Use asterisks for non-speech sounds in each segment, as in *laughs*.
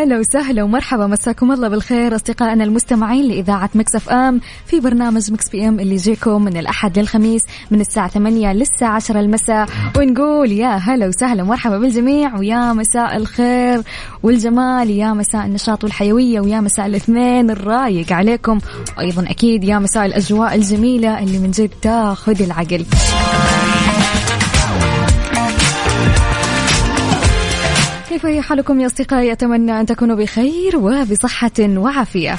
هلا وسهلا ومرحبا. مساكم الله بالخير أصدقائنا المستمعين لإذاعة Mix FM في برنامج Mix PM اللي يجيكم من الأحد للخميس من الساعة 8 للساعة 10 المساء. ونقول يا هلا وسهلا ومرحبا بالجميع ويا مساء الخير والجمال يا مساء النشاط والحيوية ويا مساء الاثنين الرايق عليكم. وأيضا أكيد يا مساء الأجواء الجميلة اللي من جد تاخذ العقل. كيف هي حالكم يا أصدقائي؟ أتمنى أن تكونوا بخير وبصحة وعافية.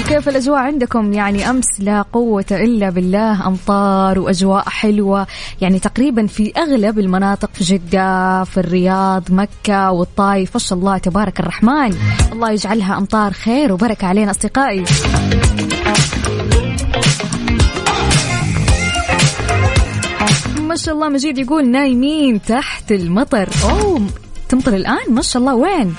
وكيف الأجواء عندكم؟ يعني أمس لا قوة إلا بالله أمطار وأجواء حلوة. يعني تقريبا في أغلب المناطق في جدة في الرياض مكة والطايف ما شاء الله تبارك الرحمن. الله يجعلها أمطار خير وبركة علينا أصدقائي. ما شاء الله مجيد يقول نايمين تحت المطر. أوه تمطر الآن. ما شاء الله. وين؟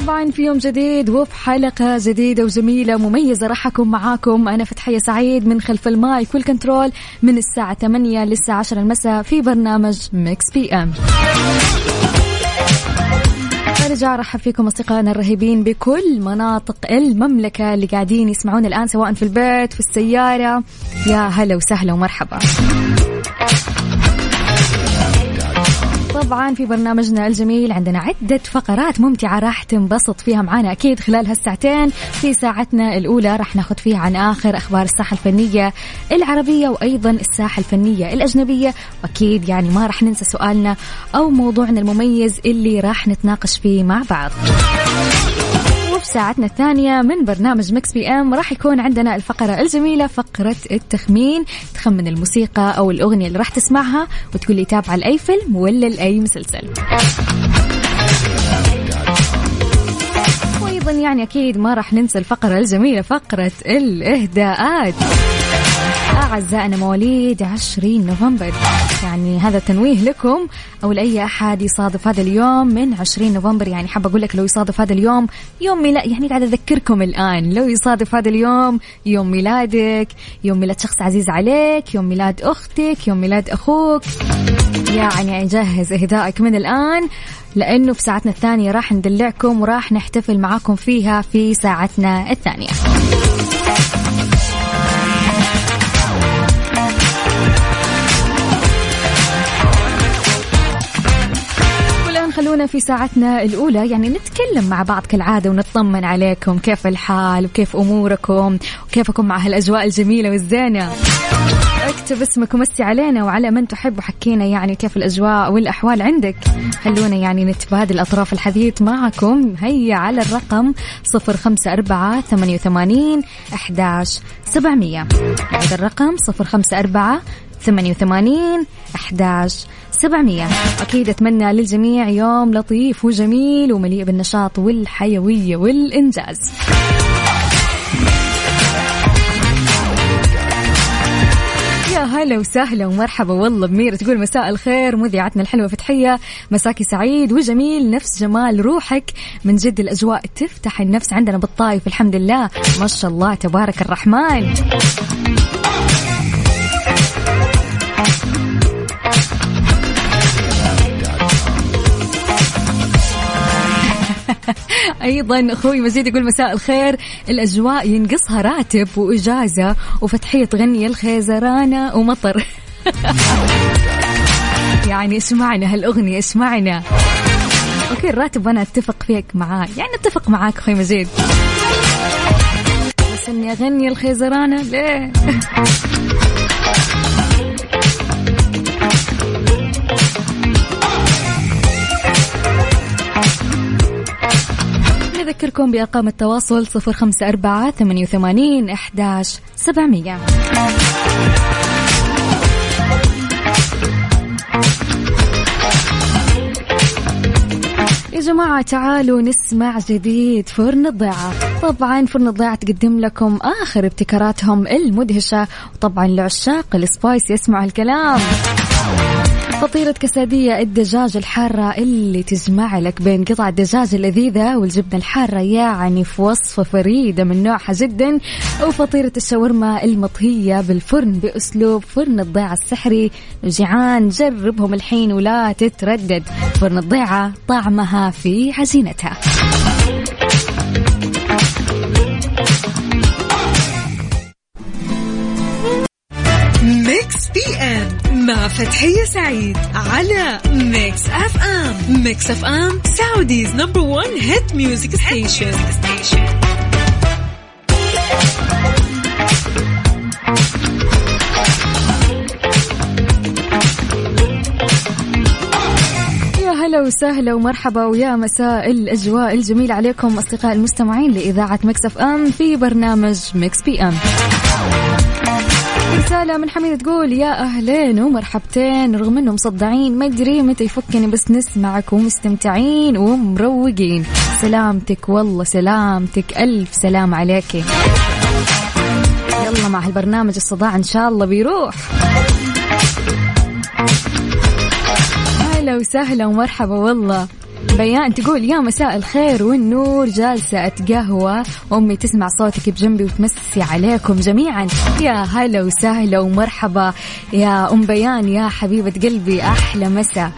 طبعا في يوم جديد وفي حلقة جديدة وجميلة مميزة راح أكون معاكم. أنا فتحية سعيد من خلف ال mic وال control من الساعة 8 للساعة 10 المساء في برنامج Mix PM ارجع ارحب فيكم أصدقائنا الرهيبين بكل مناطق المملكة اللي قاعدين يسمعون الآن سواء في البيت في السيارة. يا هلا وسهلا ومرحبا. طبعا في برنامجنا الجميل عندنا عدة فقرات ممتعة راح تنبسط فيها معنا أكيد خلال هالساعتين. في ساعتنا الأولى راح ناخذ فيها عن آخر أخبار الساحة الفنية العربية وأيضا الساحة الفنية الأجنبية. وأكيد يعني ما راح ننسى سؤالنا أو موضوعنا المميز اللي راح نتناقش فيه مع بعض. وفي ساعتنا الثانية من برنامج Mix PM. راح يكون عندنا الفقرة الجميلة فقرة التخمين. تخمن الموسيقى أو الأغنية اللي راح تسمعها وتقول لي تابعة لأي فيلم ولا لأي مسلسل. وأيضا يعني أكيد ما راح ننسى الفقرة الجميلة فقرة الإهداءات. أعزائنا مواليد 20 نوفمبر. يعني هذا تنويه لكم أو لأي أحد يصادف هذا اليوم من 20 نوفمبر. يعني حابة أقول لك لو يصادف هذا اليوم يوم ميلاد يعني قاعد أذكركم الآن. لو يصادف هذا اليوم يوم ميلادك يوم ميلاد شخص عزيز عليك يوم ميلاد أختك يوم ميلاد أخوك. يعني جهز إهدائك من الآن لأنه في ساعتنا الثانية راح ندلعكم وراح نحتفل معاكم فيها في ساعتنا الثانية. خلونا في ساعتنا الأولى. يعني نتكلم مع بعض كالعادة ونطمن عليكم. كيف الحال وكيف أموركم وكيفكم مع هالأجواء الجميلة والزينة؟ اكتب اسمك ومسي علينا وعلى من تحب وحكينا يعني كيف الأجواء والأحوال عندك. خلونا يعني نتبادل أطراف الحديث معكم. هيا على الرقم صفر خمسة أربعة ثمانية وثمانين أحداش سبعمية. هذا الرقم صفر خمسة أربعة ثمانية وثمانين أحداش سبعمية. أكيد أتمنى للجميع يوم لطيف وجميل ومليء بالنشاط والحيوية والإنجاز. يا هلا وسهلا ومرحبا. والله بميرة تقول مساء الخير مذيعتنا الحلوة فتحية مساكي سعيد وجميل نفس جمال روحك. من جد الأجواء تفتح النفس عندنا بالطايف الحمد لله. ما شاء الله تبارك الرحمن. أيضا أخوي مزيد يقول مساء الخير. الأجواء ينقصها راتب وإجازة وفتحية تغني الخيزرانة ومطر. *laughs* يعني اسمعنا هالأغنية اسمعنا. أوكي الراتب أنا أتفق فيك معاه يعني أتفق معاك أخوي مزيد. بس إني أغني الخيزرانة ليه؟ *laughs* نذكركم بأرقام التواصل صفر خمسة أربعة ثمانية وثمانين أحداش سبعمية. يا جماعة تعالوا نسمع جديد فرن الضيعة. طبعا فرن الضيعة تقدم لكم آخر ابتكاراتهم المدهشة وطبعا لعشاق السبايس يسمعوا الكلام. فطيرة كسادية الدجاج الحارة اللي تجمع لك بين قطع الدجاج اللذيذة والجبنة الحارة يعني في وصفة فريدة من نوعها جدا وفطيرة الشاورما المطهية بالفرن بأسلوب فرن الضيعة السحري. جيعان جربهم الحين ولا تتردد فرن الضيعة طعمها في عجينتها. فتحية سعيد على Mix FM Mix FM Saudi's number 1 hit music station يا هلا وسهلا ومرحبا ويا مساء الأجواء الجميلة عليكم أصدقاء المستمعين لإذاعة Mix FM في برنامج Mix PM رسالة من حميدة تقول يا أهلين ومرحبتين رغم أنهم مصدعين ما أدري متى يفكني بس نسمعك ومستمتعين ومروقين. سلامتك والله سلامتك ألف سلام عليك. يلا مع هالبرنامج الصداع إن شاء الله بيروح. هلا وسهلا ومرحبا والله. بيان تقول يا مساء الخير والنور جالسة أتقهوى. وأمي تسمع صوتك بجنبي وتمسي عليكم جميعا. يا هلا وسهلا ومرحبا. يا أم بيان يا حبيبة قلبي أحلى مساء.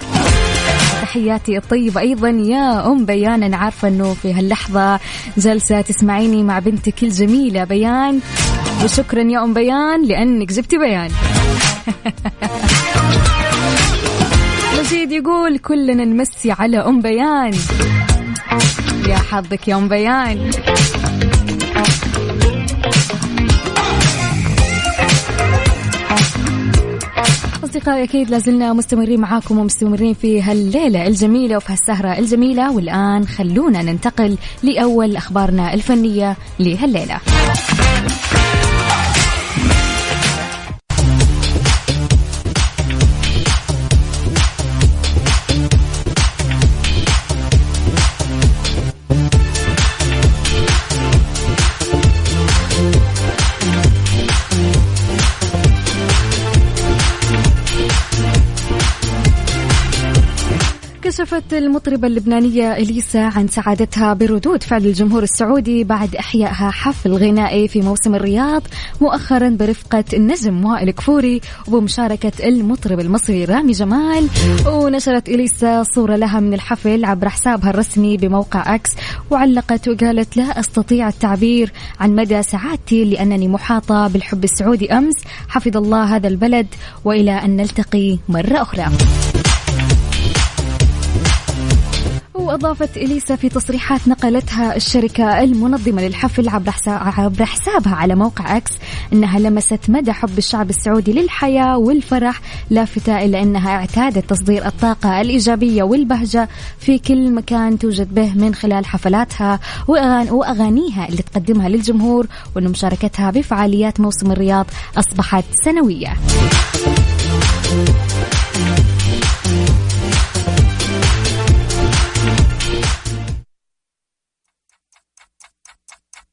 تحياتي الطيبة أيضا يا أم بيان. أنا عارفة أنه في هاللحظة جالسة تسمعيني مع بنتك الجميلة بيان وشكرا يا أم بيان لأنك جبتي بيان. *laughs* مجيد يقول كلنا نمسي على أم بيان. يا حظك يا أم بيان. أصدقائي أكيد لازلنا مستمرين معاكم ومستمرين في هالليلة الجميلة وفي هالسهرة الجميلة. والآن خلونا ننتقل لأول أخبارنا الفنية لهالليلة. كشفت المطربة اللبنانية إليسا عن سعادتها بردود فعل الجمهور السعودي بعد إحيائها حفل غنائي في موسم الرياض مؤخرا برفقة النجم وائل كفوري وبمشاركة المطرب المصري رامي جمال. ونشرت إليسا صورة لها من الحفل عبر حسابها الرسمي بموقع أكس وعلقت وقالت لا أستطيع التعبير عن مدى سعادتي لأنني محاطة بالحب السعودي أمس. حفظ الله هذا البلد وإلى أن نلتقي مرة أخرى. وأضافت إليسا في تصريحات نقلتها الشركة المنظمة للحفل عبر حسابها على موقع أكس أنها لمست مدى حب الشعب السعودي للحياة والفرح لافتة إلى أنها اعتادت تصدير الطاقة الإيجابية والبهجة في كل مكان توجد به من خلال حفلاتها وأغانيها اللي تقدمها للجمهور وأن مشاركتها بفعاليات موسم الرياض أصبحت سنوية.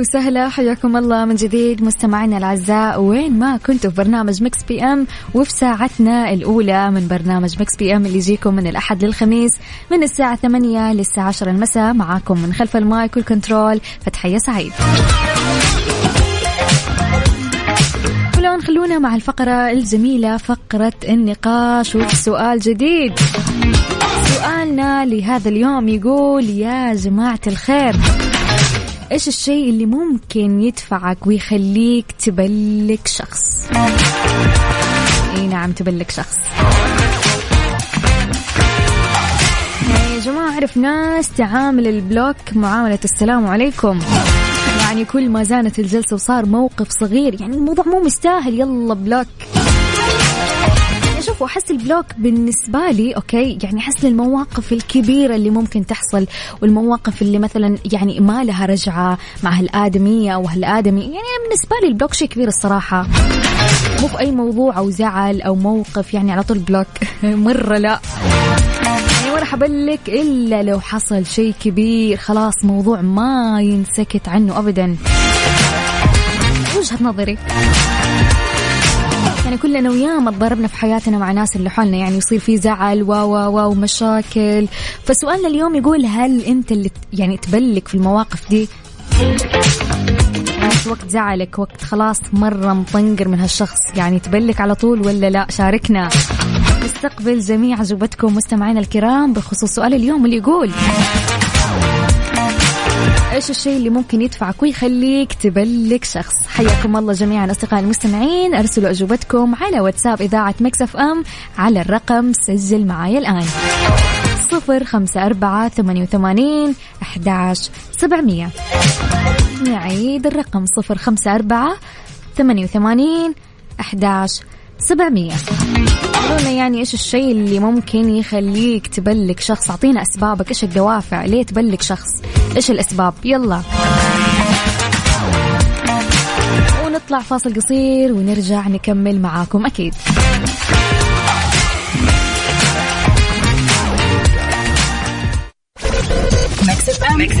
وسهلا حياكم الله من جديد مستمعينا الأعزاء. وين ما كنتوا في برنامج Mix PM وفي ساعتنا الأولى من برنامج Mix PM اللي يجيكم من الأحد للخميس من الساعة 8 للساعة 10 المساء. معاكم من خلف ال mic وال control فتحية سعيد. والآن خلونا مع الفقرة الجميلة فقرة النقاش وفي سؤال جديد. سؤالنا لهذا اليوم يقول يا جماعة الخير إيش الشيء اللي ممكن يدفعك ويخليك تبلك شخص؟ إي نعم تبلك شخص. يا جماعة أعرف ناس تعامل ال block معاملة السلام عليكم. يعني كل ما زانت الجلسة وصار موقف صغير يعني الموضوع مو مستاهل. يلا block. شوفوا أحس ال block بالنسبة لي okay يعني أحس المواقف الكبيرة اللي ممكن تحصل والمواقف اللي مثلا يعني ما لها رجعة مع هالآدمية أو هالآدمي يعني بالنسبة لي ال block شيء كبير الصراحة. مو في أي موضوع أو زعل أو موقف يعني على طول block. *laughs* مرة لا. يعني ما راح أبلك إلا لو حصل شيء كبير. خلاص موضوع ما ينسكت عنه ابدا. وجهة نظري. يعني كلنا وياما تضاربنا في حياتنا مع ناس اللي حولنا. يعني يصير في زعل و و ومشاكل. فسؤالنا اليوم يقول هل أنت اللي يعني تبلك في المواقف دي؟ وقت زعلك وقت خلاص مرة مطنقر من هالشخص. يعني تبلك على طول ولا لا؟ شاركنا. نستقبل جميع أجوبتكم مستمعينا الكرام بخصوص سؤال اليوم اللي يقول إيش الشيء اللي ممكن يدفعك ويخليك تبلك شخص؟ حياكم الله جميعا أصدقائي المستمعين أرسلوا أجوبتكم على واتساب إذاعة مكسف أم على الرقم سجل معايا الآن. صفر خمسة أربعة ثمانية وثمانين أحداش سبعمية. نعيد الرقم صفر خمسة أربعة ثمانية وثمانين أحداش سبعمية قولنا يعني إيش الشيء اللي ممكن يخليك تبلك شخص؟ أعطينا أسبابك. إيش الدوافع؟ ليه تبلك شخص؟ إيش الأسباب؟ يلا. ونطلع فاصل قصير ونرجع نكمل معاكم أكيد. Mix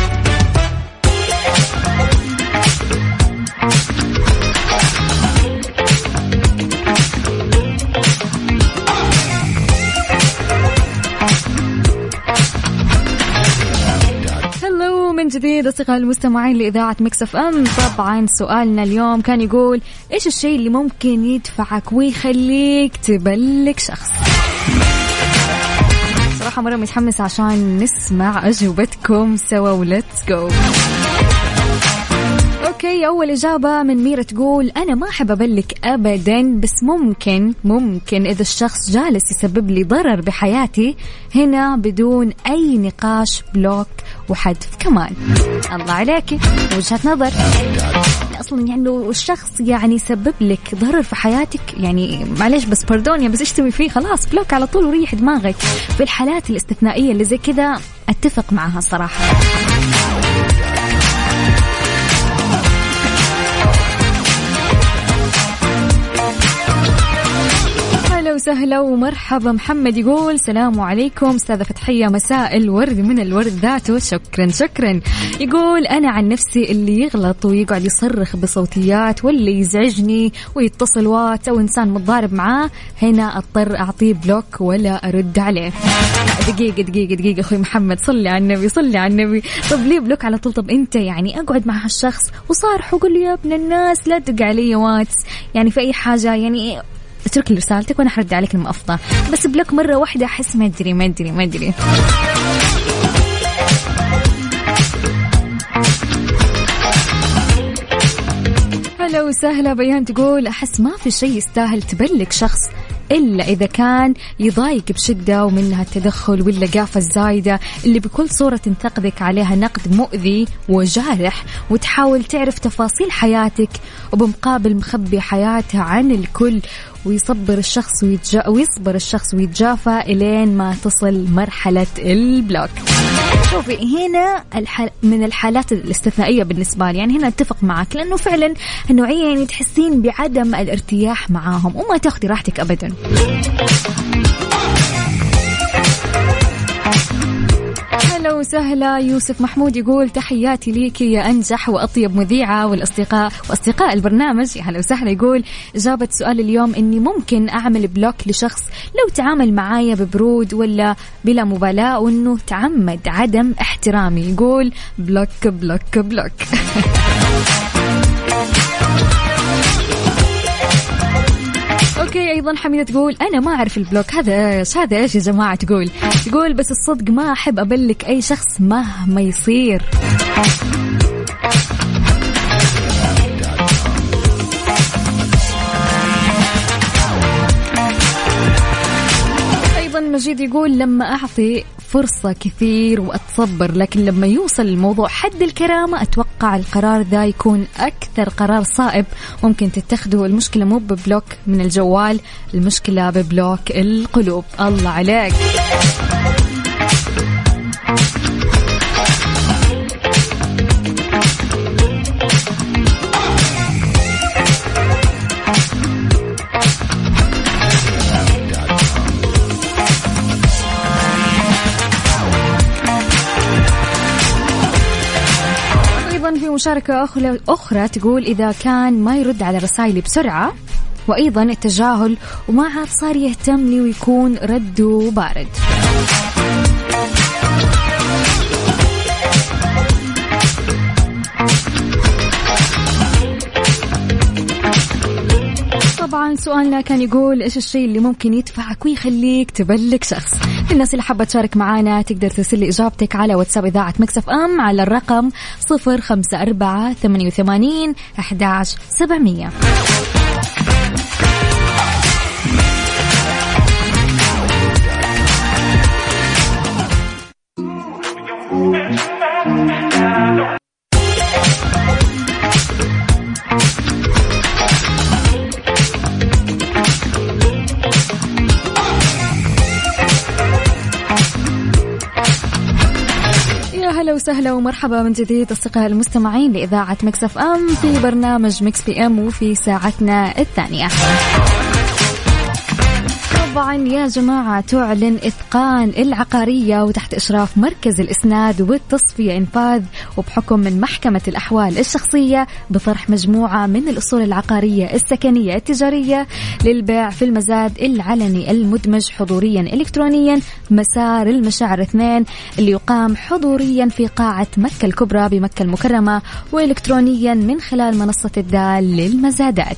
جديد أصدقائي المستمعين لإذاعة Mix FM طبعا سؤالنا اليوم كان يقول إيش الشيء اللي ممكن يدفعك ويخليك تبلك شخص؟ صراحة مرة متحمس عشان نسمع أجوبتكم سوا و let's go okay أول إجابة من ميرا تقول أنا ما أحب أبلك ابدا بس ممكن ممكن إذا الشخص جالس يسبب لي ضرر بحياتي هنا بدون أي نقاش block وحذف كمان. الله عليك. وجهة نظر. أصلا يعني لو الشخص يعني يسبب لك ضرر في حياتك يعني معلش بس pardon يا بس إيش تسوي فيه خلاص block على طول وريح دماغك. في الحالات الاستثنائية اللي زي كذا أتفق معها الصراحه هلا وسهلا ومرحبا. محمد يقول سلام عليكم. أستاذة فتحية مساء الورد من الورد ذاته. شكرا شكرا. يقول أنا عن نفسي اللي يغلط ويقعد يصرخ بصوتيات واللي يزعجني ويتصل Whats أو إنسان متضارب معاه. هنا أضطر أعطيه block ولا أرد عليه. دقيقة دقيقة دقيقة. أخوي محمد صلي على النبي صلي على النبي. طب ليه block على طول؟ طب أنت يعني أقعد مع هالشخص وصارح وقول له يا ابن الناس لا تدق علي Whats يعني في أي حاجة؟ يعني اترك لي رسالتك وأنا حرد عليك لما افضى بس بلوك مرة واحدة أحس ما أدري ما أدري ما أدري. هلا وسهلا بيان تقول أحس ما في شيء يستاهل تبلك شخص. إلا إذا كان يضايق بشدة ومنها التدخل واللقافة الزايدة اللي بكل صورة تنتقدك عليها نقد مؤذي وجارح وتحاول تعرف تفاصيل حياتك وبمقابل مخبي حياتها عن الكل ويصبر الشخص ويتجا ويصبر الشخص ويتجافى إلين ما تصل مرحلة البلوك. شوفي هنا الحل من الحالات الاستثنائية بالنسبة لي يعني هنا أتفق معك لأنه فعلا النوعية يعني تحسين بعدم الارتياح معاهم وما تاخذي راحتك ابدا. هلا وسهلا. يوسف محمود يقول تحياتي ليك يا أنجح وأطيب مذيعة والأصدقاء وأصدقاء البرنامج. يا هلا وسهلا يقول اجابه سؤال اليوم إني ممكن أعمل block لشخص لو تعامل معايا ببرود ولا بلا مبالاة وإنه تعمد عدم احترامي. يقول block block block. *laughs* okay أيضا حميدة تقول أنا ما أعرف ال block. هذا إيش هذا إيش يا جماعة؟ تقول تقول بس الصدق ما أحب أبلك أي شخص مهما يصير. مجيد يقول لما أعطي فرصة كثير وأتصبر لكن لما يوصل الموضوع حد الكرامة أتوقع القرار ذا يكون أكثر قرار صائب. ممكن تتخذه. المشكلة مو ب block من الجوال المشكلة ب block القلوب. الله عليك. مشاركة أخرى, تقول إذا كان ما يرد على رسائلي بسرعة وأيضا التجاهل وما عاد صار يهتم لي ويكون رده بارد طبعا سؤالنا كان يقول إيش الشيء اللي ممكن يدفعك ويخليك تبلك شخص؟ الناس اللي حابة تشارك معنا تقدر ترسل لي إجابتك على واتساب إذاعة مكسف إم على الرقم 054 88 11700 هلا وسهلا ومرحبا من جديد أصدقاء المستمعين لإذاعة Mix FM في برنامج Mix PM وفي ساعتنا الثانية. طبعا يا جماعة تعلن إتقان العقارية وتحت إشراف مركز الإسناد والتصفية إنفاذ وبحكم من محكمة الأحوال الشخصية بطرح مجموعة من الأصول العقارية السكنية التجارية للبيع في المزاد العلني المدمج حضوريا إلكترونيا مسار المشاعر اثنين اللي يقام حضوريا في قاعة مكة الكبرى بمكة المكرمة وإلكترونيا من خلال منصة الدال للمزادات.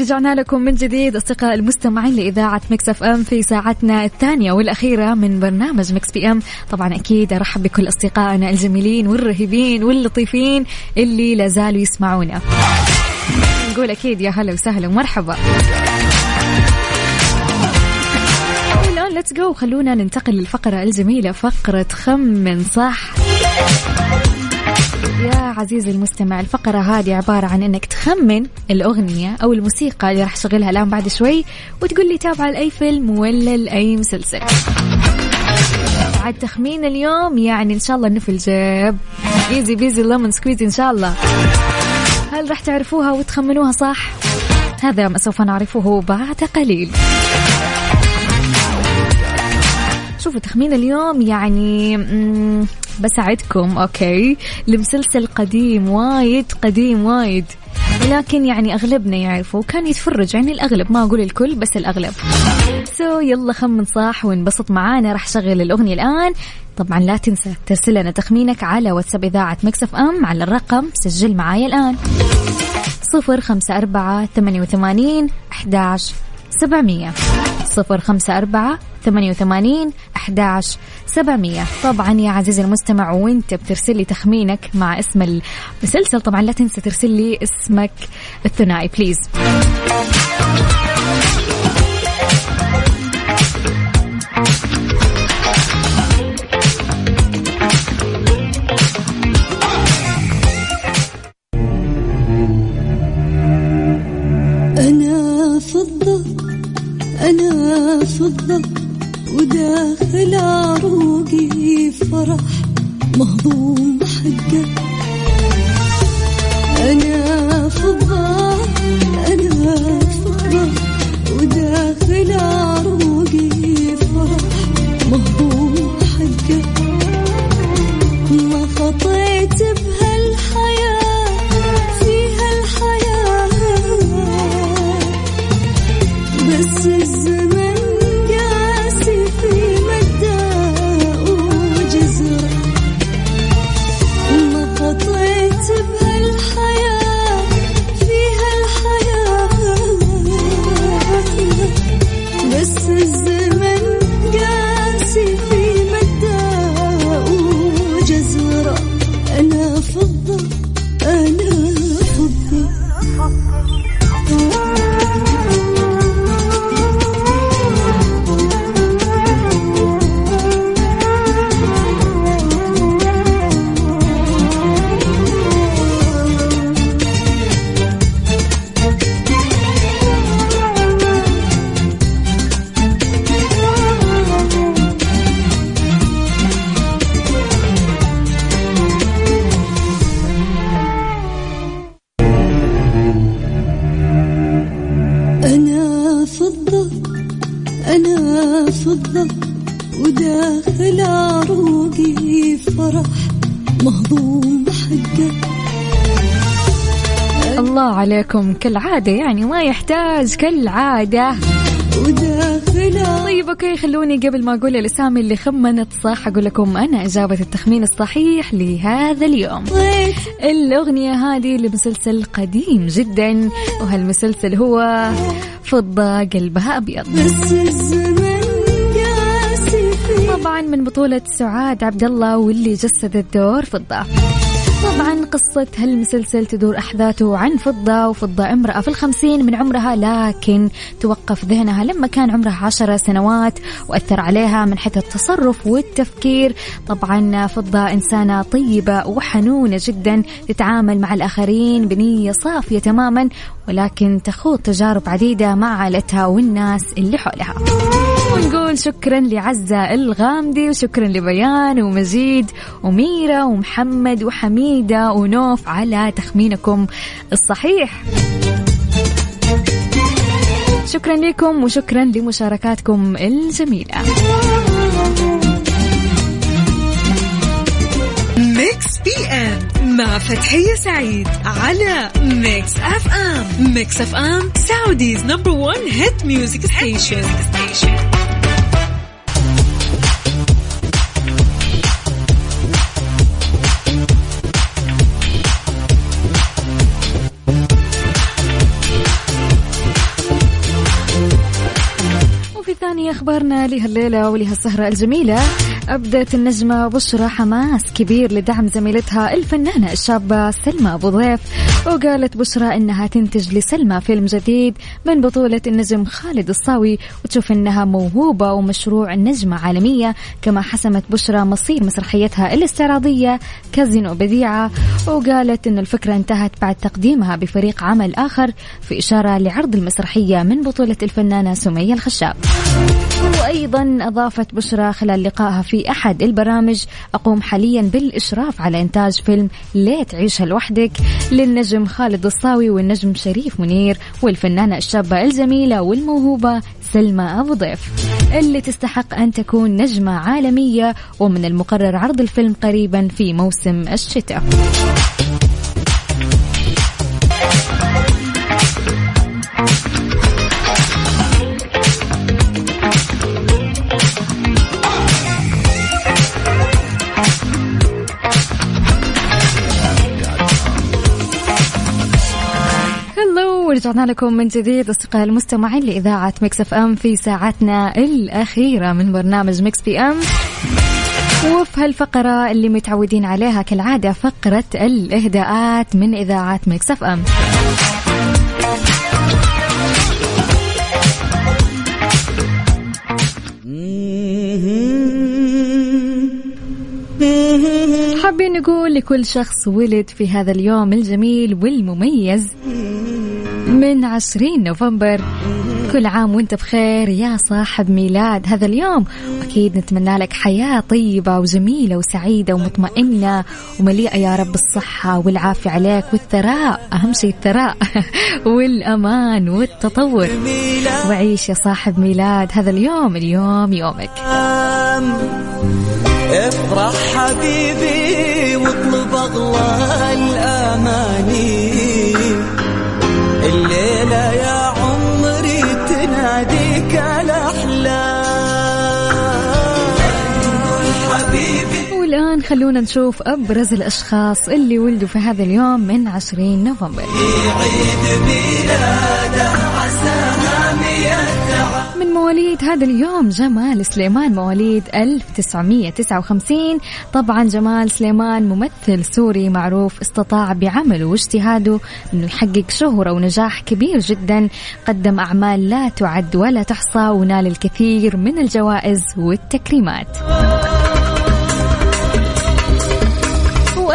ورجعنا لكم من جديد أصدقاء المستمعين لإذاعة Mix FM في ساعتنا الثانية والأخيرة من برنامج Mix PM. طبعا أكيد أرحب بكل أصدقائنا الجميلين والرهيبين واللطيفين اللي لا زالوا يسمعونا. نقول أكيد يا هلا وسهلا ومرحبا. الآن let's go خلونا ننتقل للفقرة الجميلة فقرة خمن صح. يا عزيزي المستمع الفقرة هذه عبارة عن إنك تخمن الأغنية أو الموسيقى اللي راح اشغلها الآن بعد شوي وتقول لي تابعة لأي فيلم ولا لأي مسلسل. عاد تخمين اليوم يعني إن شاء الله انه في الجيب easy peasy lemon squeeze إن شاء الله. هل راح تعرفوها وتخمنوها صح؟ هذا ما سوف نعرفه بعد قليل. شوفوا تخمين اليوم يعني بساعدكم okay؟ لمسلسل قديم وايد قديم وايد. لكن يعني أغلبنا يعرفوا كان يتفرج يعني الأغلب ما أقول الكل بس الأغلب. so يلا خمن صح وانبسط معانا راح شغل الأغنية الآن. طبعا لا تنسى ترسل لنا تخمينك على واتساب إذاعة Mix FM على الرقم سجل معايا الآن. صفر خمسة أربعة ثمانية وثمانين أحداش سبعمية. صفر خمسة أربعة ثمانية وثمانين أحداش سبعمية. طبعا يا عزيزي المستمع وانت بترسل لي تخمينك مع اسم المسلسل طبعا لا تنسى ترسل لي اسمك الثنائي بليز أنا فضة وداخل عروقي فرح مهضوم حقه. أنا فضة أنا فضة وداخل عروقي فرح مهضوم حقه. ما خطيت عليكم كالعادة يعني ما يحتاج كالعادة. طيب أوكي خلوني قبل ما أقول الاسامي اللي خمنت صح أقول لكم أنا إجابة التخمين الصحيح لهذا اليوم. الأغنية هذه لمسلسل قديم جدا وهالمسلسل هو فضة قلبها في طبعا من بطولة سعاد عبد الله واللي جسدت دور فضة. طبعا قصة هالمسلسل تدور أحداثه عن فضة وفضة امرأة في الخمسين من عمرها لكن توقف ذهنها لما كان عمرها عشر سنوات وأثر عليها من حيث التصرف والتفكير. طبعا فضة إنسانة طيبة وحنونة جدا تتعامل مع الآخرين بنية صافية تماما ولكن تخوض تجارب عديدة مع عائلتها والناس اللي حولها. ونقول شكرا لعزة الغامدي وشكرا لبيان ومجيد وميرا ومحمد وحميدة ونوف على تخمينكم الصحيح. شكرا لكم وشكرا لمشاركاتكم الجميلة. Mix PM مع فتحية سعيد على Mix FM. Mix FM Saudi's number 1 hit music station أخبارنا لهالليلة ولهالسهرة الجميلة. أبدت النجمة بشرى حماس كبير لدعم زميلتها الفنانة الشابة سلمى أبو ضيف وقالت بشرى إنها تنتج لسلمى فيلم جديد من بطولة النجم خالد الصاوي وتشوف إنها موهوبة ومشروع نجمة عالمية كما حسمت بشرى مصير مسرحيتها الاستعراضية كازينو بديعة. وقالت إن الفكرة انتهت بعد تقديمها بفريق عمل آخر في إشارة لعرض المسرحية من بطولة الفنانة سمية الخشاب. وأيضا أضافت بشرى خلال لقائها في أحد البرامج أقوم حاليا بالإشراف على إنتاج فيلم ليه تعيشها لوحدك للنجم خالد الصاوي والنجم شريف منير والفنانة الشابة الجميلة والموهوبة سلمى أبو ضيف اللي تستحق أن تكون نجمة عالمية ومن المقرر عرض الفيلم قريبا في موسم الشتاء. ورجعنا لكم من جديد أصدقائي المستمعين لإذاعة Mix FM في ساعتنا الأخيرة من برنامج Mix PM. وفي هالفقرة اللي متعودين عليها كالعادة فقرة الإهداءات من إذاعة Mix FM. حابين نقول لكل شخص ولد في هذا اليوم الجميل والمميز. من 20 نوفمبر. كل عام وانت بخير يا صاحب ميلاد. هذا اليوم واكيد نتمنى لك حياة طيبة وجميلة وسعيدة ومطمئنة ومليئة يا رب الصحه والعافية عليك والثراء. أهم شيء الثراء *laughs* والأمان والتطور. وعيش يا صاحب ميلاد. هذا اليوم اليوم يومك. افرح حبيبي واطلب اغلى الأماني. خلونا نشوف أبرز الأشخاص اللي ولدوا في هذا اليوم من 20 نوفمبر. عيد ميلاده من مواليد هذا اليوم جمال سليمان مواليد 1959 طبعا جمال سليمان ممثل سوري معروف استطاع بعمله واجتهاده انه يحقق شهرة ونجاح كبير جدا. قدم أعمال لا تعد ولا تحصى ونال الكثير من الجوائز والتكريمات.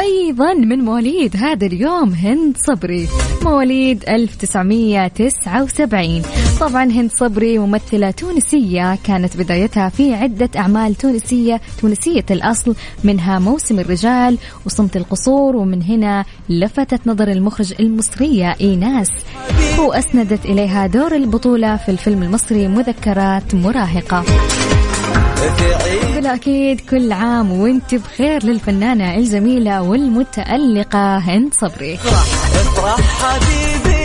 وأيضا من مواليد هذا اليوم هند صبري. مواليد 1979 طبعا هند صبري ممثلة تونسية كانت بدايتها في عدة أعمال تونسية تونسية الأصل منها موسم الرجال وصمت القصور ومن هنا لفتت نظر المخرج المصرية إيناس. وأسندت إليها دور البطولة في الفيلم المصري مذكرات مراهقة. بالأكيد كل عام وانت بخير للفنانة الجميلة والمتألقة. هند صبري. افرح حبيبي.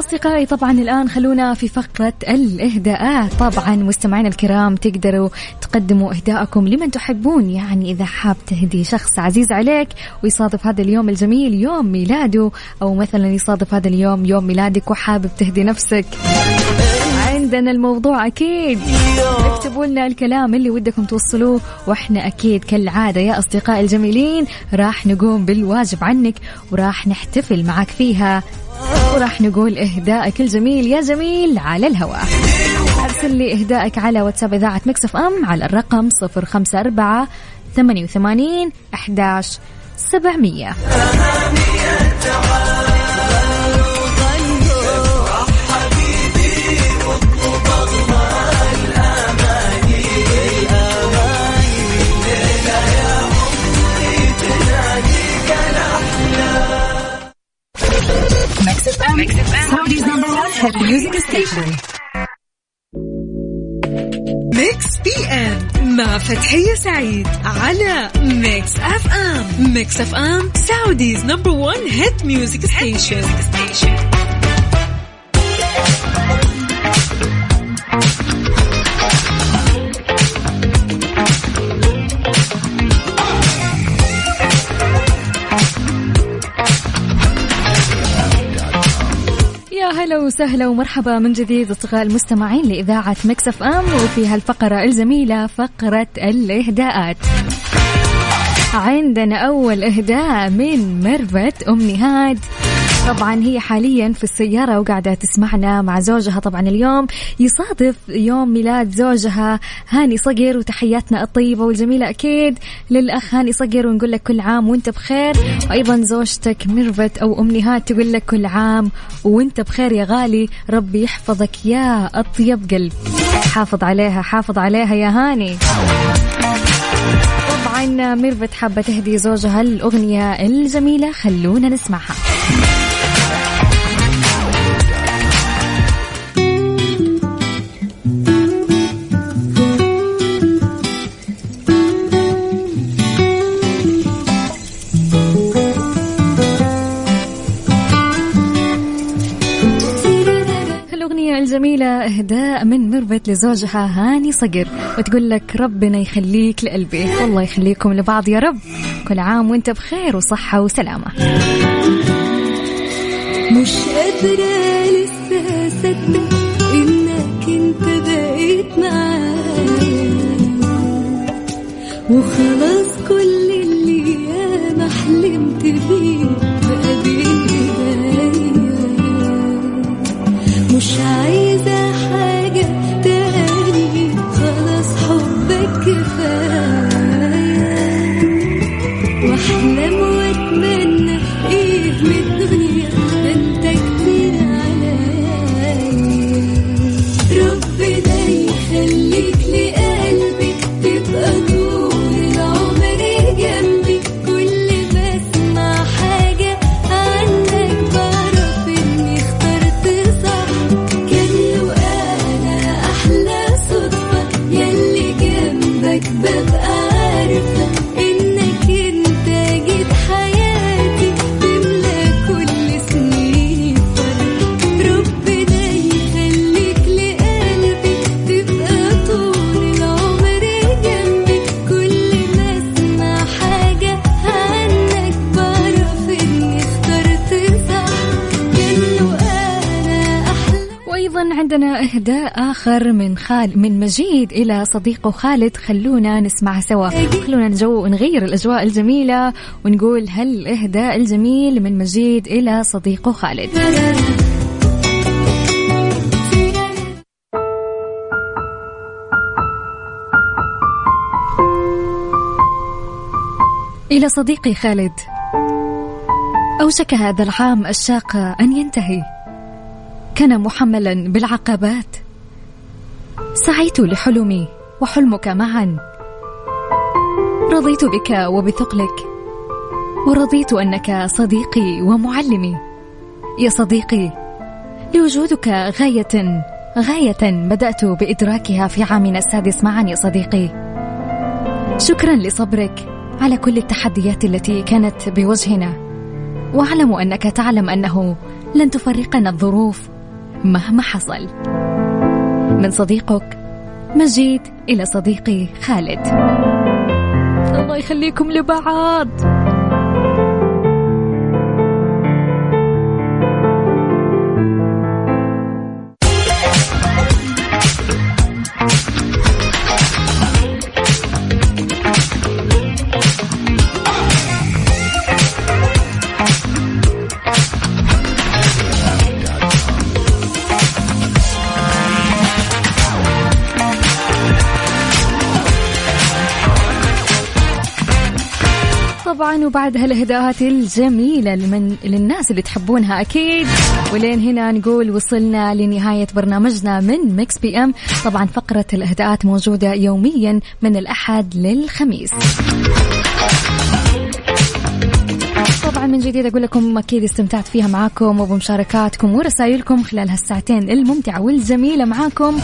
أصدقائي طبعا الآن خلونا في فقرة الإهداءات. طبعا مستمعينا الكرام تقدروا تقدموا إهداءكم لمن تحبون. يعني إذا حاب تهدي شخص عزيز عليك ويصادف هذا اليوم الجميل يوم ميلاده أو مثلا يصادف هذا اليوم يوم ميلادك وحابب تهدي نفسك. عندنا الموضوع أكيد. اكتبوا لنا الكلام اللي ودكم توصلوه وإحنا أكيد كالعادة يا أصدقائي الجميلين راح نقوم بالواجب عنك وراح نحتفل معك فيها. وراح نقول إهدائك الجميل يا جميل على الهواء أرسل لي إهدائك على واتساب إذاعة مكسف أم على الرقم 054 88 11 700 Mix PM مع فتحية سعيد على Mix FM Mix FM Saudi's number 1 hit music station هلا وسهلا ومرحبا من جديد أصدقاء المستمعين لإذاعة Mix FM وفي هالفقرة الجميلة فقرة الإهداءات. عندنا أول إهداء من ميرفت أم نهاد. طبعا هي حاليا في السيارة وقاعدة تسمعنا مع زوجها طبعا اليوم. يصادف يوم ميلاد زوجها هاني صقر وتحياتنا الطيبة والجميلة أكيد للأخ هاني صقر ونقول لك كل عام وأنت بخير. وأيضا زوجتك ميرفت أو أم نهاد تقول لك كل عام وأنت بخير يا غالي. ربي يحفظك يا أطيب قلب. حافظ عليها حافظ عليها يا هاني. طبعا ميرفت حابة تهدي زوجها الأغنية الجميلة خلونا نسمعها. الجميلة إهداء من مربت لزوجها هاني صقر. وتقول لك ربنا يخليك لقلبي والله يخليكم لبعض يا رب. كل عام وأنت بخير وصحة وسلامة. مش قادرة لسه أصدق إنك أنت بقيت معايا. وخلاص كل إهداء آخر من خال من مجيد إلى صديقه خالد. خلونا نسمع سوا. خلونا نجو نغير الأجواء الجميلة ونقول هل الإهداء الجميل من مجيد إلى صديقه خالد. إلى صديقي خالد. أوشك هذا العام الشاق أن ينتهي. كان محملا بالعقبات. سعيت لحلمي وحلمك معا. رضيت بك وبثقلك ورضيت أنك صديقي ومعلمي. يا صديقي لوجودك غاية غاية بدأت بإدراكها في عامنا السادس معا يا صديقي. شكرا لصبرك على كل التحديات التي كانت بوجهنا. واعلم أنك تعلم أنه لن تفرقنا الظروف مهما حصل. من صديقك مجيد إلى صديقي خالد. الله يخليكم لبعض. طبعا وبعد هالإهداءات الجميلة لمن للناس اللي تحبونها أكيد. ولين هنا نقول وصلنا لنهاية برنامجنا من Mix PM. طبعا فقرة الإهداءات موجودة يوميا من الأحد للخميس. طبعا من جديد أقول لكم أكيد استمتعت فيها معاكم وبمشاركاتكم ورسائلكم خلال هالساعتين الممتعة والجميلة معاكم.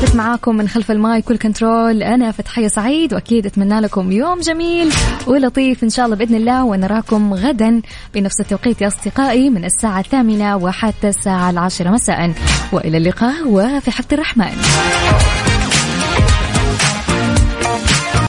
كنت معاكم من خلف ال mic وال control أنا فتحية سعيد وأكيد أتمنى لكم يوم جميل ولطيف إن شاء الله بإذن الله ونراكم غدا بنفس التوقيت يا أصدقائي من الساعة الثامنة وحتى الساعة العاشرة مساء. وإلى اللقاء وفي حفظ الرحمن.